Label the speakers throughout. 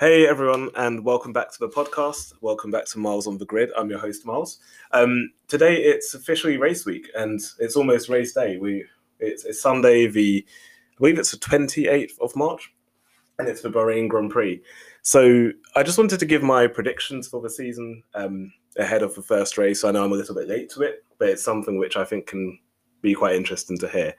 Speaker 1: Hey everyone, and welcome back to the podcast. Welcome back to Miles on the Grid. I'm your host Miles. Um, today it's officially race week, and it's almost race day. We it's, it's Sunday, the I believe it's the 28th of March, and it's the Bahrain Grand Prix. So I just wanted to give my predictions for the season um, ahead of the first race. I know I'm a little bit late to it, but it's something which I think can be quite interesting to hear.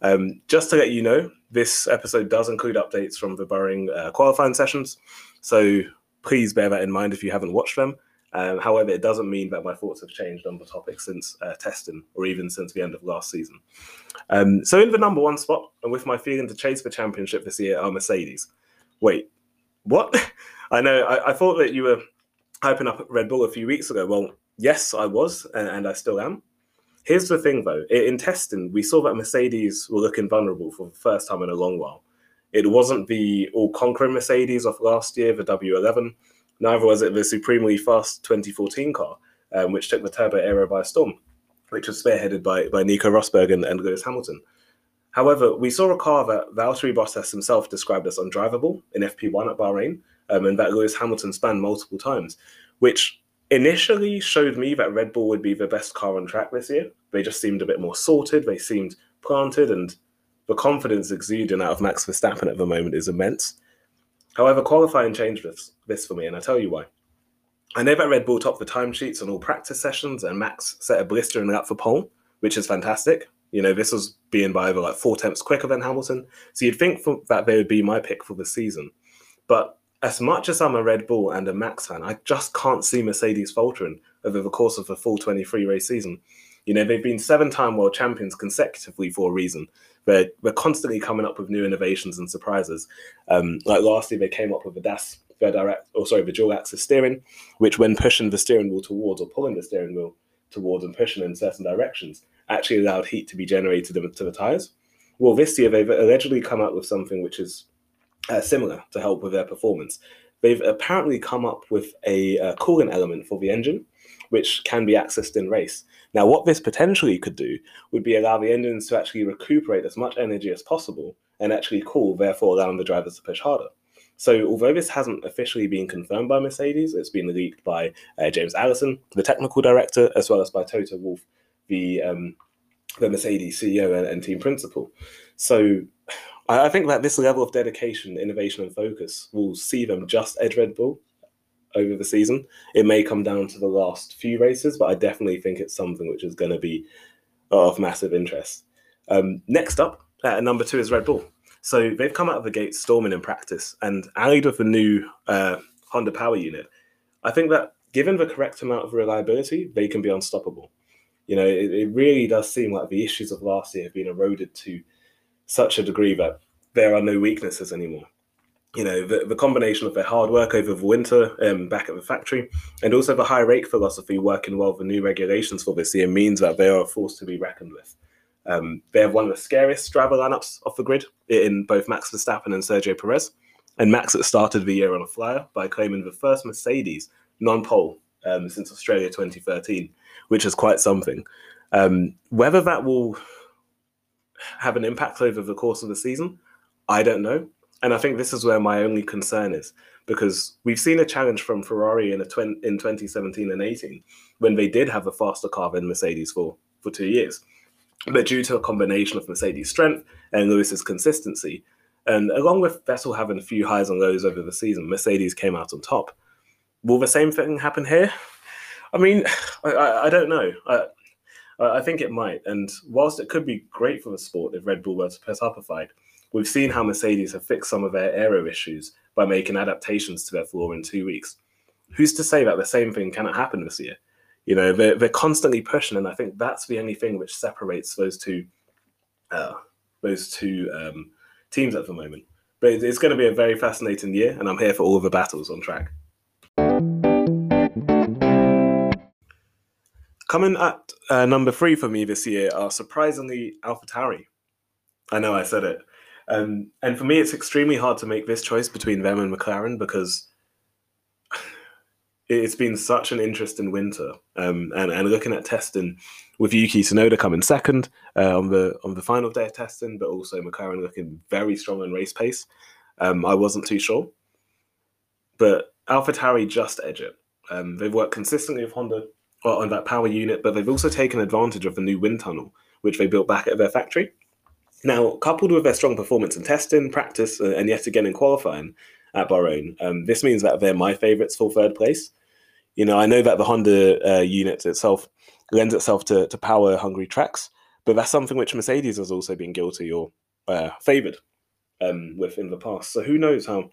Speaker 1: Um, just to let you know, this episode does include updates from the Bahrain uh, qualifying sessions, so please bear that in mind if you haven't watched them. Um, however, it doesn't mean that my thoughts have changed on the topic since uh, testing or even since the end of last season. Um, so, in the number one spot, and with my feeling to chase the championship this year, are Mercedes. Wait, what? I know, I, I, thought that you were hyping up Red Bull a few weeks ago. Well, yes, I was, and, and I still am. Here's the thing though in testing, we saw that Mercedes were looking vulnerable for the first time in a long while. It wasn't the all conquering Mercedes of last year, the W11, neither was it the supremely fast 2014 car, um, which took the turbo era by storm, which was spearheaded by, by Nico Rosberg and, and Lewis Hamilton. However, we saw a car that Valtteri Bottas himself described as undrivable in FP1 at Bahrain, um, and that Lewis Hamilton spanned multiple times, which initially showed me that Red Bull would be the best car on track this year. They just seemed a bit more sorted, they seemed planted, and the confidence exuding out of Max Verstappen at the moment is immense. However, qualifying changed this, this for me, and I'll tell you why. I know that Red Bull topped the timesheets on all practice sessions, and Max set a blistering lap for pole, which is fantastic. You know, this was being by over like four tenths quicker than Hamilton, so you'd think that they would be my pick for the season. But as much as I'm a Red Bull and a Max fan, I just can't see Mercedes faltering over the course of a full 23 race season. You know, they've been seven time world champions consecutively for a reason. They're, they're constantly coming up with new innovations and surprises. Um, like last year, they came up with the DAS, the direct, or sorry, the dual axis steering, which when pushing the steering wheel towards or pulling the steering wheel towards and pushing in certain directions, actually allowed heat to be generated to the tires. Well, this year they've allegedly come up with something which is uh, similar to help with their performance. They've apparently come up with a, a coolant element for the engine, which can be accessed in race. Now, what this potentially could do would be allow the engines to actually recuperate as much energy as possible and actually cool, therefore allowing the drivers to push harder. So, although this hasn't officially been confirmed by Mercedes, it's been leaked by uh, James Allison, the technical director, as well as by Toto Wolff, the um, the Mercedes CEO and, and team principal. So, I think that this level of dedication, innovation, and focus will see them just edge Red Bull over the season. It may come down to the last few races, but I definitely think it's something which is going to be of massive interest. Um, next up, at number two is Red Bull. So they've come out of the gate storming in practice and allied with a new uh, Honda power unit. I think that given the correct amount of reliability, they can be unstoppable. You know, it, it really does seem like the issues of last year have been eroded to such a degree that there are no weaknesses anymore. You know, the, the combination of their hard work over the winter um, back at the factory and also the high rake philosophy working well with the new regulations for this year means that they are a force to be reckoned with. Um, they have one of the scariest driver lineups off the grid in both Max Verstappen and Sergio Perez. And Max at started the year on a flyer by claiming the first Mercedes non-pole um, since Australia 2013, which is quite something. Um, whether that will have an impact over the course of the season? I don't know. And I think this is where my only concern is because we've seen a challenge from Ferrari in, tw- in 2017 and 18 when they did have a faster car than Mercedes for, for two years. But due to a combination of Mercedes' strength and Lewis's consistency, and along with Vettel having a few highs and lows over the season, Mercedes came out on top. Will the same thing happen here? I mean, I, I, I don't know. I, I think it might. And whilst it could be great for the sport if Red Bull were to put up a fight, we've seen how Mercedes have fixed some of their aero issues by making adaptations to their floor in two weeks. Who's to say that the same thing cannot happen this year? You know, they're, they're constantly pushing, and I think that's the only thing which separates those two uh, those two um, teams at the moment. But it's going to be a very fascinating year, and I'm here for all the battles on track. Coming at uh, number three for me this year are surprisingly AlphaTauri. I know I said it. Um, and for me, it's extremely hard to make this choice between them and McLaren because it's been such an interesting winter. Um, and, and looking at testing with Yuki Tsunoda coming second uh, on the on the final day of testing, but also McLaren looking very strong in race pace, um, I wasn't too sure. but AlphaTauri just edge it. Um, they've worked consistently with Honda on that power unit, but they've also taken advantage of the new wind tunnel, which they built back at their factory. Now, coupled with their strong performance in testing, practice, uh, and yet again in qualifying at Bahrain, um, this means that they're my favourites for third place. You know, I know that the Honda uh, unit itself lends itself to, to power hungry tracks, but that's something which Mercedes has also been guilty or uh, favoured um, with in the past. So who knows how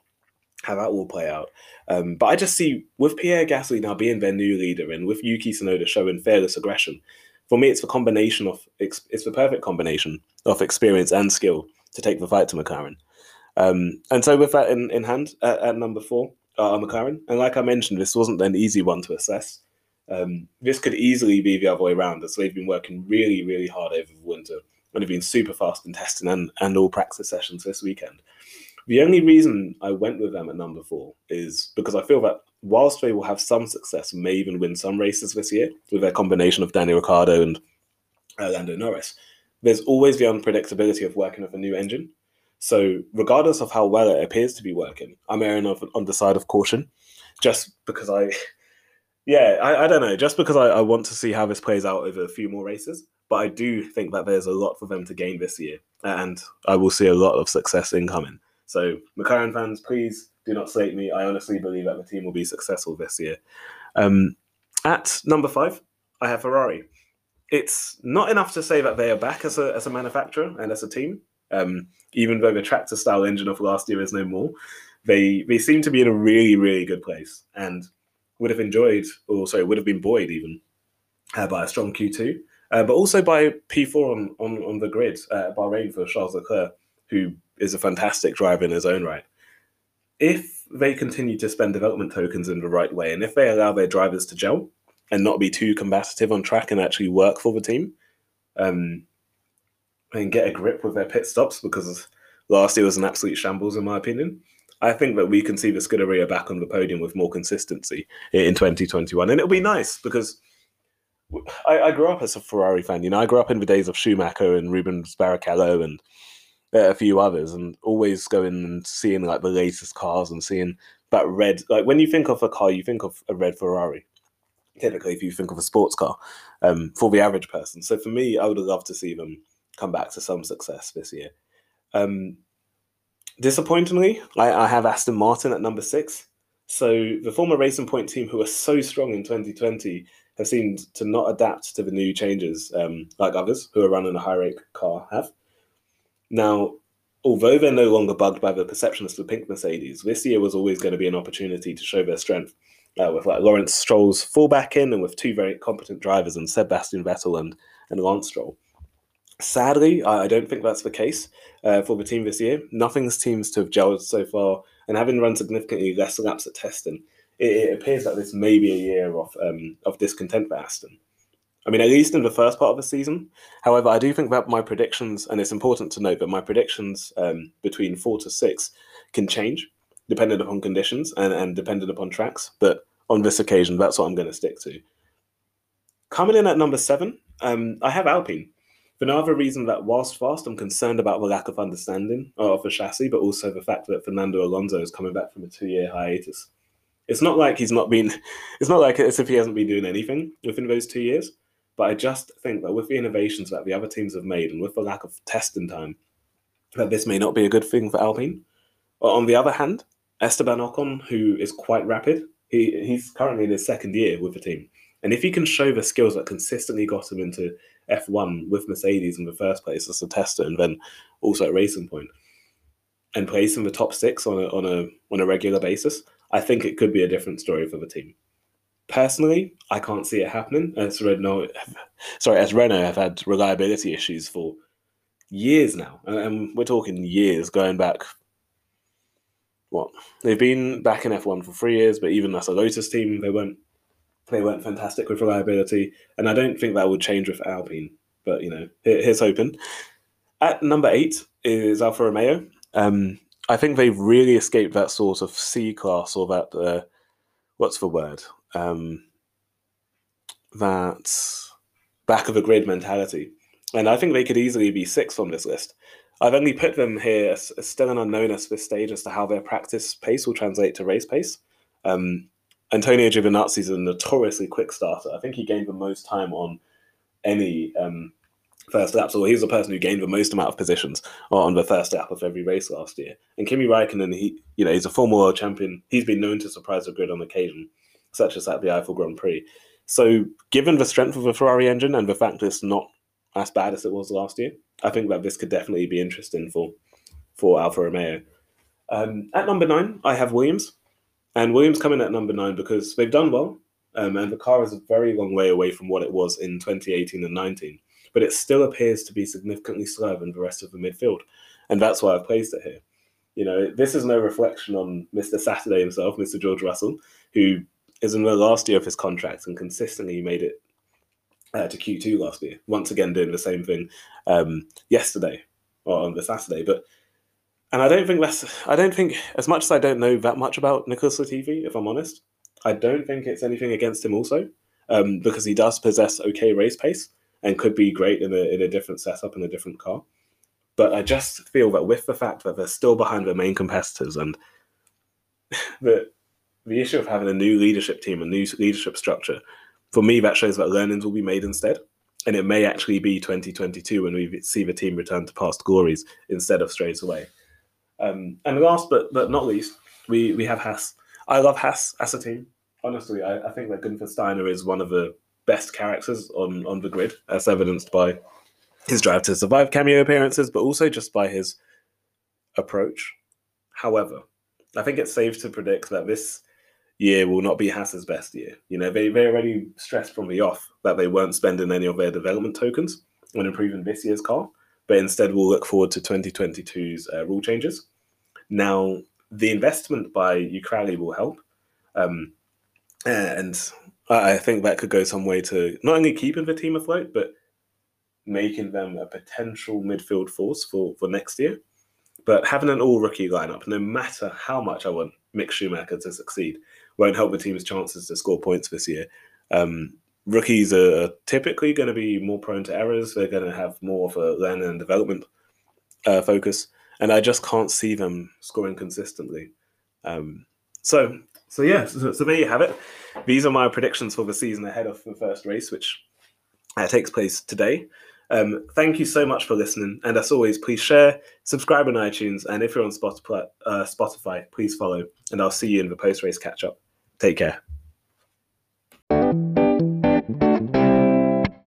Speaker 1: how that will play out. Um, but I just see with Pierre Gasly now being their new leader and with Yuki Tsunoda showing fearless aggression, for me it's the combination of it's the perfect combination of experience and skill to take the fight to McLaren. Um, and so with that in, in hand at, at number four, uh, McLaren, and like I mentioned, this wasn't an easy one to assess. Um, this could easily be the other way around, as they've been working really, really hard over the winter and have been super fast in testing and, and all practice sessions this weekend. The only reason I went with them at number four is because I feel that whilst they will have some success, may even win some races this year with their combination of Danny Ricciardo and Lando Norris, there's always the unpredictability of working with a new engine. So, regardless of how well it appears to be working, I'm erring on, on the side of caution, just because I, yeah, I, I don't know, just because I, I want to see how this plays out over a few more races. But I do think that there's a lot for them to gain this year, and I will see a lot of success incoming. So, McLaren fans, please do not slate me. I honestly believe that the team will be successful this year. Um, at number five, I have Ferrari. It's not enough to say that they are back as a, as a manufacturer and as a team, um, even though the tractor style engine of last year is no more. They they seem to be in a really really good place and would have enjoyed, or sorry, would have been buoyed even uh, by a strong Q2, uh, but also by P4 on on, on the grid uh, Bahrain for Charles Leclerc, who is a fantastic driver in his own right. If they continue to spend development tokens in the right way, and if they allow their drivers to gel and not be too combative on track and actually work for the team, um, and get a grip with their pit stops, because last year was an absolute shambles in my opinion. I think that we can see the Scuderia back on the podium with more consistency in 2021, and it'll be nice because I, I grew up as a Ferrari fan. You know, I grew up in the days of Schumacher and Rubens Barrichello and a few others, and always going and seeing like the latest cars and seeing that red. Like when you think of a car, you think of a red Ferrari. Typically, if you think of a sports car, um, for the average person. So for me, I would love to see them come back to some success this year. Um, disappointingly, I, I have Aston Martin at number six. So the former Racing Point team, who were so strong in 2020, have seemed to not adapt to the new changes um, like others who are running a high rake car have. Now, although they're no longer bugged by the perception of the pink Mercedes, this year was always going to be an opportunity to show their strength. Uh, with like Lawrence Stroll's fullback in and with two very competent drivers and Sebastian Vettel and, and Lance Stroll. Sadly, I don't think that's the case uh, for the team this year. Nothing seems to have gelled so far, and having run significantly less laps at testing, it, it appears that this may be a year of um, of discontent for Aston. I mean, at least in the first part of the season. However, I do think that my predictions, and it's important to note that my predictions um, between four to six can change depending upon conditions and, and dependent upon tracks. But on this occasion, that's what I'm going to stick to. Coming in at number seven, um, I have Alpine. For no other reason that whilst fast, I'm concerned about the lack of understanding of the chassis, but also the fact that Fernando Alonso is coming back from a two-year hiatus. It's not like he's not been. It's not like as if he hasn't been doing anything within those two years. But I just think that with the innovations that the other teams have made and with the lack of testing time, that this may not be a good thing for Alpine. But on the other hand, Esteban Ocon, who is quite rapid, he, he's currently in his second year with the team. And if he can show the skills that consistently got him into F1 with Mercedes in the first place as a tester and then also at Racing Point, and place in the top six on a, on a on a regular basis, I think it could be a different story for the team. Personally, I can't see it happening. As Renault, sorry, as Renault have had reliability issues for years now, and we're talking years going back. What they've been back in F1 for three years, but even as a Lotus team, they weren't they weren't fantastic with reliability, and I don't think that would change with Alpine. But you know, here's hoping. At number eight is Alfa Romeo. Um, I think they've really escaped that sort of C class or that uh, what's the word? Um, that back of a grid mentality. And I think they could easily be sixth on this list. I've only put them here as, as still an unknown at this stage as to how their practice pace will translate to race pace. Um, Antonio Giovinazzi is a notoriously quick starter. I think he gained the most time on any um, first lap. So he was the person who gained the most amount of positions on the first lap of every race last year. And Kimi Raikkonen, he you know he's a former world champion. He's been known to surprise the grid on occasion, such as at the Eifel Grand Prix. So given the strength of the Ferrari engine and the fact it's not as bad as it was last year, I think that this could definitely be interesting for for Alfa Romeo. Um, at number nine, I have Williams, and Williams coming at number nine because they've done well, um, and the car is a very long way away from what it was in 2018 and 19 but it still appears to be significantly slower than the rest of the midfield. And that's why I've placed it here. You know, this is no reflection on Mr. Saturday himself, Mr. George Russell, who is in the last year of his contract and consistently made it uh, to Q2 last year. Once again, doing the same thing um, yesterday or on the Saturday. But and I don't think that's I don't think as much as I don't know that much about Nicholas Latifi, if I'm honest, I don't think it's anything against him also um, because he does possess okay race pace and could be great in a in a different setup in a different car. But I just feel that with the fact that they're still behind their main competitors and the the issue of having a new leadership team, a new leadership structure, for me that shows that learnings will be made instead. And it may actually be 2022 when we see the team return to past glories instead of straight away. Um, and last but, but not least, we, we have Haas. I love Haas as a team. Honestly, I, I think that Gunther Steiner is one of the best characters on on the grid, as evidenced by his drive to survive cameo appearances, but also just by his approach. However, I think it's safe to predict that this year will not be Haas's best year. You know, they, they already stressed from the off that they weren't spending any of their development tokens on improving this year's car, but instead will look forward to 2022's uh, rule changes. Now, the investment by Uralkali will help. Um, and I think that could go some way to not only keeping the team afloat, but making them a potential midfield force for, for next year. But having an all rookie lineup, no matter how much I want Mick Schumacher to succeed, won't help the team's chances to score points this year. Um, rookies are typically going to be more prone to errors. They're going to have more of a learning and development uh, focus, and I just can't see them scoring consistently. Um, so so yeah, so, so, there you have it. These are my predictions for the season ahead of the first race, which uh, takes place today. Um, thank you so much for listening, and as always, please share, subscribe on iTunes, and if you're on Spotify, uh, Spotify, please follow. And I'll see you in the post race catch up. Take care.